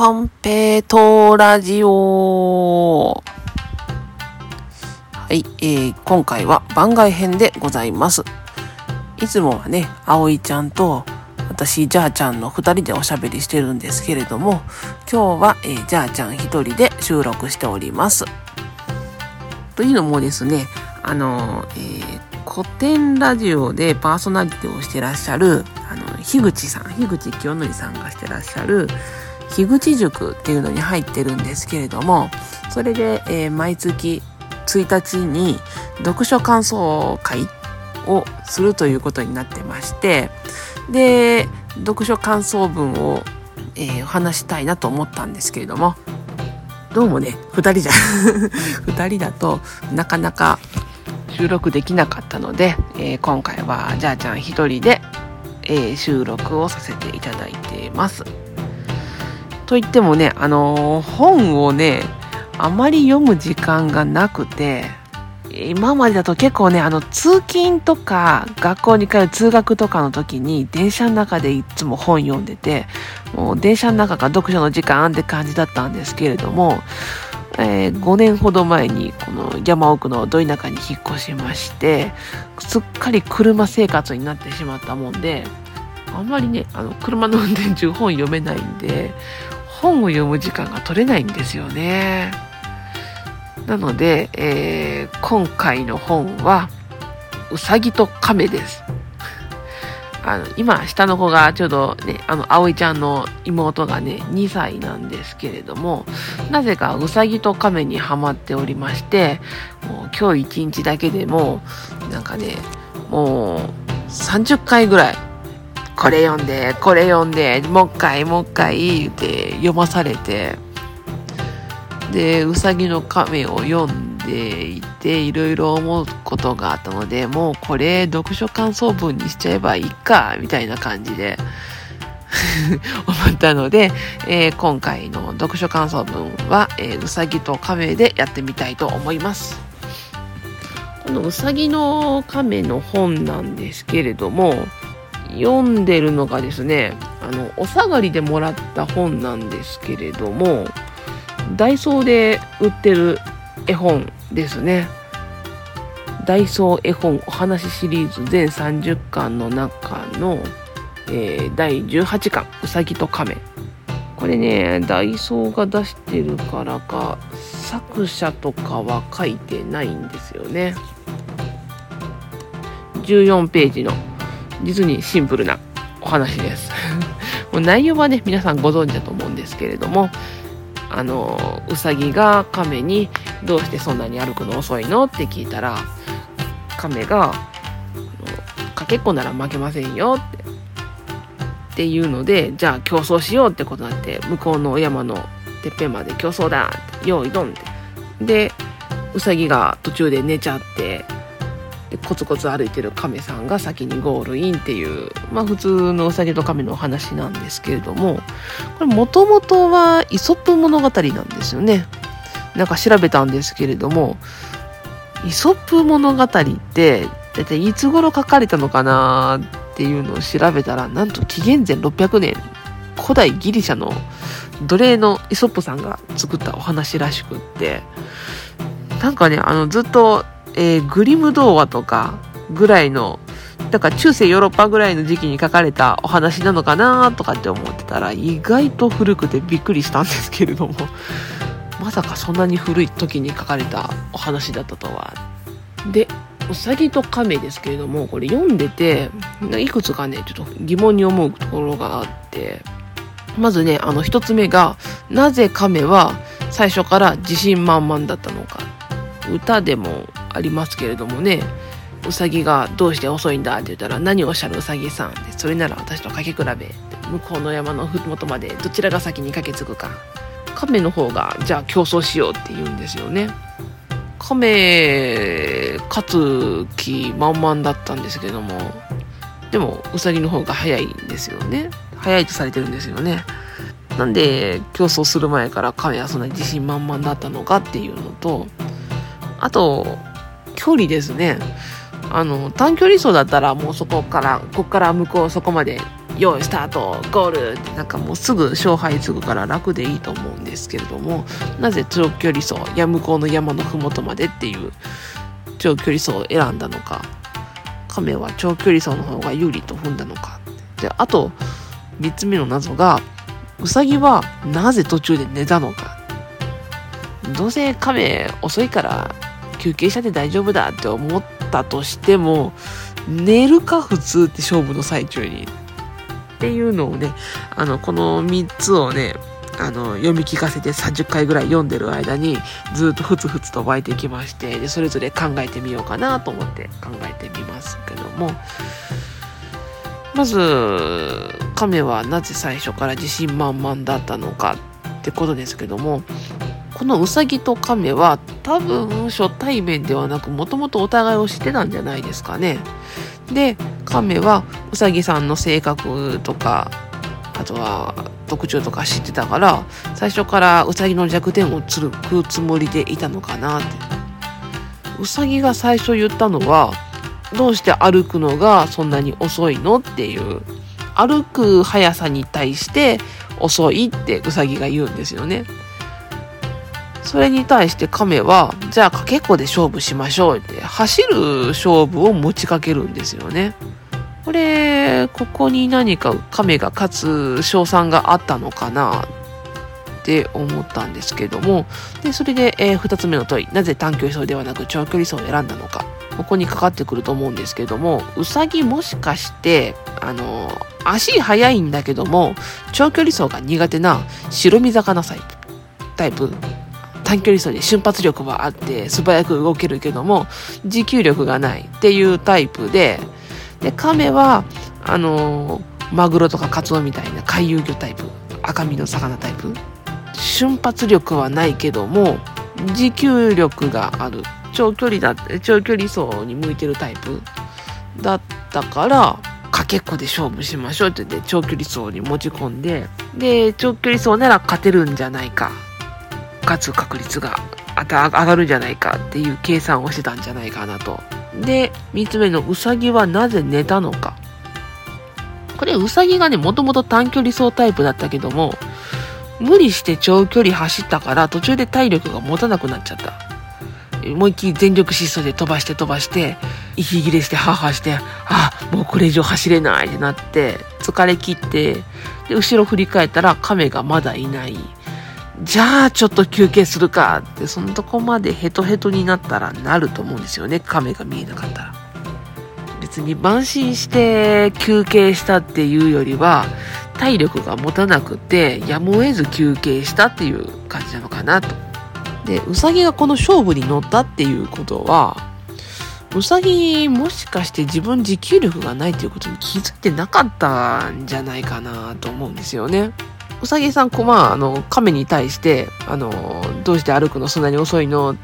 コンペイトーラジオ。はい、えー、今回は番外編でございます。いつもはね、葵ちゃんと私、ジャーちゃんの二人でおしゃべりしてるんですけれども、今日は、えー、ジャーちゃん一人で収録しております。というのもですね、あの、えー、古典ラジオでパーソナリティをしてらっしゃる、あの、樋口さん、樋口清則さんがしてらっしゃる、樋口塾っていうのに入ってるんですけれども、それで、えー、毎月1日に読書感想会をするということになってまして、で、読書感想文を、えー、お話したいなと思ったんですけれども、どうもね、二人じゃ、二人だとなかなか収録できなかったので、えー、今回はじゃあちゃん一人で、えー、収録をさせていただいています。と言ってもね、あのー、本をね、あまり読む時間がなくて、今までだと結構ね、あの、通勤とか、学校に通う通学とかの時に、電車の中でいつも本読んでて、もう電車の中が読書の時間って感じだったんですけれども、えー、5年ほど前にこの山奥のど田舎に引っ越しまして、すっかり車生活になってしまったもんで、あんまりね、あの、車の運転中本読めないんで、本を読む時間が取れないんですよね。なので、えー、今回の本は、うさぎと亀です。あの、今、下の子がちょうどね、あの、葵ちゃんの妹がね、2歳なんですけれども、なぜかうさぎと亀にはまっておりまして、もう今日一日だけでも、なんかね、もう30回ぐらいこれ読んで、これ読んで、もう一回、もう一回、言って読まされて、で、うさぎの亀を読んでいて、いろいろ思うことがあったので、もうこれ、読書感想文にしちゃえばいいか、みたいな感じで 思ったので、えー、今回の読書感想文は、えー、うさぎと亀でやってみたいと思います。このうさぎの亀の本なんですけれども、読んでるのがですね、あの、お下がりでもらった本なんですけれども、ダイソーで売ってる絵本ですね。ダイソー絵本お話シリーズ全30巻の中の、えー、第18巻、うさぎと亀。これね、ダイソーが出してるからか、作者とかは書いてないんですよね。14ページの実にシンプルなお話です。もう内容はね、皆さんご存知だと思うんですけれども、あの、うさぎが亀にどうしてそんなに歩くの遅いのって聞いたら、亀が、かけっこなら負けませんよって。っていうので、じゃあ競争しようってことになって、向こうの山のてっぺんまで競争だって、用意ドンって。で、うさぎが途中で寝ちゃって、でコツコツ歩いてる亀さんが先にゴールインっていう、まあ普通のうさぎと亀のお話なんですけれども、これもともとはイソップ物語なんですよね。なんか調べたんですけれども、イソップ物語って、だいたいいつ頃書かれたのかなっていうのを調べたら、なんと紀元前600年、古代ギリシャの奴隷のイソップさんが作ったお話らしくって、なんかね、あの、ずっとえー、グリム童話とかぐらいの、だから中世ヨーロッパぐらいの時期に書かれたお話なのかなとかって思ってたら、意外と古くてびっくりしたんですけれども、まさかそんなに古い時に書かれたお話だったとは。で、うさぎと亀ですけれども、これ読んでて、いくつかね、ちょっと疑問に思うところがあって、まずね、あの一つ目が、なぜ亀は最初から自信満々だったのか。歌でもありますけれどもね、うさぎがどうして遅いんだって言ったら、何をおっしゃるうさぎさん、それなら私とかけ比べ、向こうの山のふもとまでどちらが先に駆けつくか。亀の方が、じゃあ競争しようって言うんですよね。亀、勝つ気満々だったんですけども、でも、うさぎの方が早いんですよね。早いとされてるんですよね。なんで、競争する前から亀はそんなに自信満々だったのかっていうのと、あと、距離ですね。あの、短距離走だったらもうそこから、ここから向こうそこまで用意スタートゴールってなんかもうすぐ勝敗すぐから楽でいいと思うんですけれどもなぜ長距離走や向こうの山の麓までっていう長距離走を選んだのか。亀は長距離走の方が有利と踏んだのか。であと3つ目の謎がウサギはなぜ途中で寝たのか。どうせ亀遅いから休憩したで大丈夫だって思ったとしても寝るか普通って勝負の最中に。っていうのをねあのこの3つをねあの読み聞かせて30回ぐらい読んでる間にずっとふつふつと湧いてきましてでそれぞれ考えてみようかなと思って考えてみますけども。まず亀はなぜ最初から自信満々だったのかってことですけどもこのウサギと亀は多分初対面ではなくもともとお互いを知ってたんじゃないですかね。で亀はウサギさんの性格とかあとは特徴とか知ってたから最初からウサギの弱点をつるくつもりでいたのかなって。ウサギが最初言ったのはどうして歩くのがそんなに遅いのっていう歩く速さに対して遅いってウサギが言うんですよね。それに対して亀は、じゃあかけっこで勝負しましょうって、走る勝負を持ちかけるんですよね。これ、ここに何か亀が勝つ賞賛があったのかなって思ったんですけども、で、それで、えー、2つ目の問い、なぜ短距離走ではなく長距離走を選んだのか。ここにかかってくると思うんですけども、うさぎもしかして、あの、足速いんだけども、長距離走が苦手な白身魚タイプ短距離走で瞬発力はあって素早く動けるけども持久力がないっていうタイプでで亀はあのー、マグロとかカツオみたいな回遊魚タイプ赤身の魚タイプ。瞬発力はないけども持久力がある。長距離だ長距離走に向いてるタイプ。だったからかけっこで勝負しましょうって言って長距離走に持ち込んでで長距離走なら勝てるんじゃないか。勝つ確率が上がるんじゃないかっていう計算をしてたんじゃないかなと。で、3つ目のウサギはなぜ寝たのか。これウサギがね、もともと短距離走タイプだったけども、無理して長距離走ったから途中で体力が持たなくなっちゃった。思いっきり全力疾走で飛ばして飛ばして、息切れしてハハして、あ、もうこれ以上走れないってなって、疲れ切って、で、後ろ振り返ったら亀がまだいない。じゃあちょっと休憩するかって、そのとこまでヘトヘトになったらなると思うんですよね。亀が見えなかったら。別に慢心して休憩したっていうよりは、体力が持たなくて、やむを得ず休憩したっていう感じなのかなと。で、うさぎがこの勝負に乗ったっていうことは、うさぎもしかして自分持久力がないっていうことに気づいてなかったんじゃないかなと思うんですよね。うさぎさん、こまあ、の、亀に対して、あの、どうして歩くのそんなに遅いのって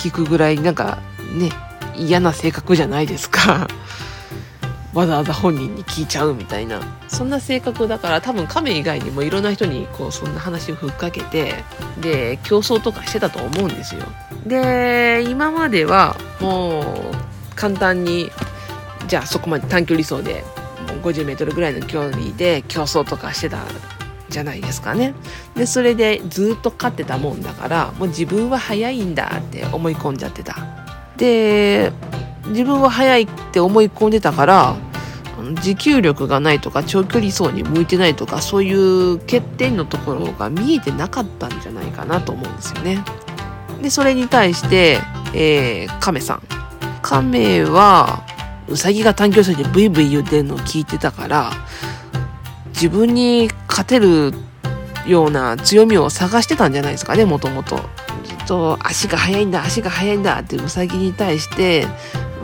聞くぐらい、なんか、ね、嫌な性格じゃないですか。わざわざ本人に聞いちゃうみたいな。そんな性格だから、多分亀以外にもいろんな人に、こう、そんな話をふっかけて、で、競争とかしてたと思うんですよ。で、今までは、もう、簡単に、じゃあそこまで短距離走で、50メートルぐらいの距離で競争とかしてたじゃないですかね。で、それでずっと勝ってたもんだから、もう自分は速いんだって思い込んじゃってた。で、自分は速いって思い込んでたから、持久力がないとか長距離走に向いてないとかそういう欠点のところが見えてなかったんじゃないかなと思うんですよね。で、それに対して、えー、亀さん。亀は、うさぎが短距離走でブイブイ言うてるのを聞いてたから、自分に勝てるような強みを探してたんじゃないですかね、もともと。ずっと足が速いんだ、足が速いんだってうさぎに対して、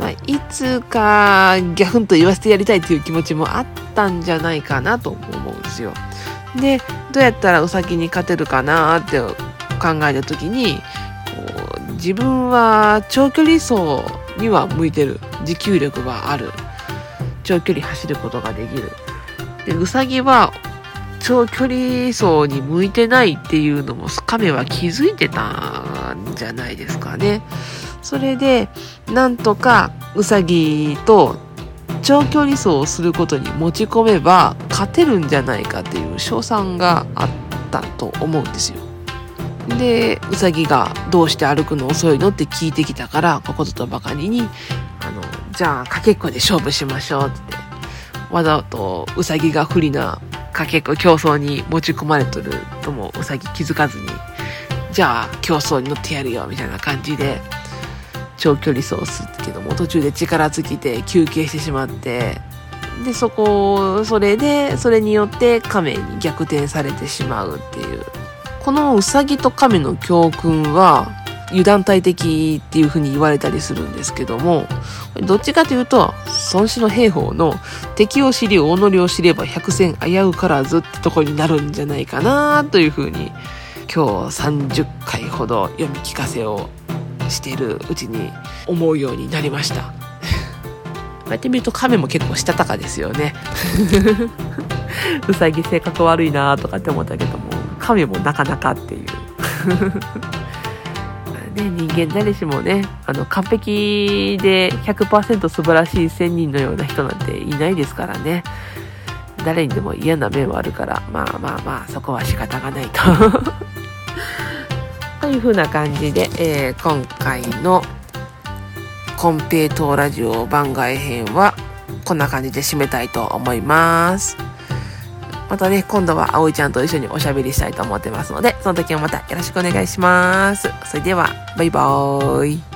まあ、いつかギャフンと言わせてやりたいっていう気持ちもあったんじゃないかなと思うんですよ。で、どうやったらうさぎに勝てるかなって考えた時に、自分は長距離走には向いてる。持久力はある。長距離走ることができる。で、うさぎは長距離走に向いてないっていうのも亀は気づいてたんじゃないですかね。それで、なんとかうさぎと長距離走をすることに持ち込めば勝てるんじゃないかっていう賞賛があったと思うんですよ。でウサギが「どうして歩くの遅いの?」って聞いてきたからここととばかりに「あのじゃあかけっこで勝負しましょう」ってわざとウサギが不利なかけっこ競争に持ち込まれとるともウサギ気づかずにじゃあ競争に乗ってやるよみたいな感じで長距離走するけども途中で力尽きて休憩してしまってでそこそれでそれによって亀に逆転されてしまうっていう。このウサギと亀の教訓は油断大敵っていう風に言われたりするんですけどもどっちかというと孫子の兵法の敵を知り己を知れば百戦危うからずってとこになるんじゃないかなという風に今日30回ほど読み聞かせをしているうちに思うようになりました。こうやって見ると亀も結構したたかですよね。うさぎ性格悪いなとかって思ったけども、亀もなかなかっていう。ね、人間誰しもね、あの、完璧で100%素晴らしい1000人のような人なんていないですからね。誰にでも嫌な面はあるから、まあまあまあ、そこは仕方がないと という風な感じで、えー、今回のコンペイトーラジオ番外編はこんな感じで締めたいと思います。またね、今度は葵ちゃんと一緒におしゃべりしたいと思ってますので、その時もまたよろしくお願いします。それでは、バイバーイ。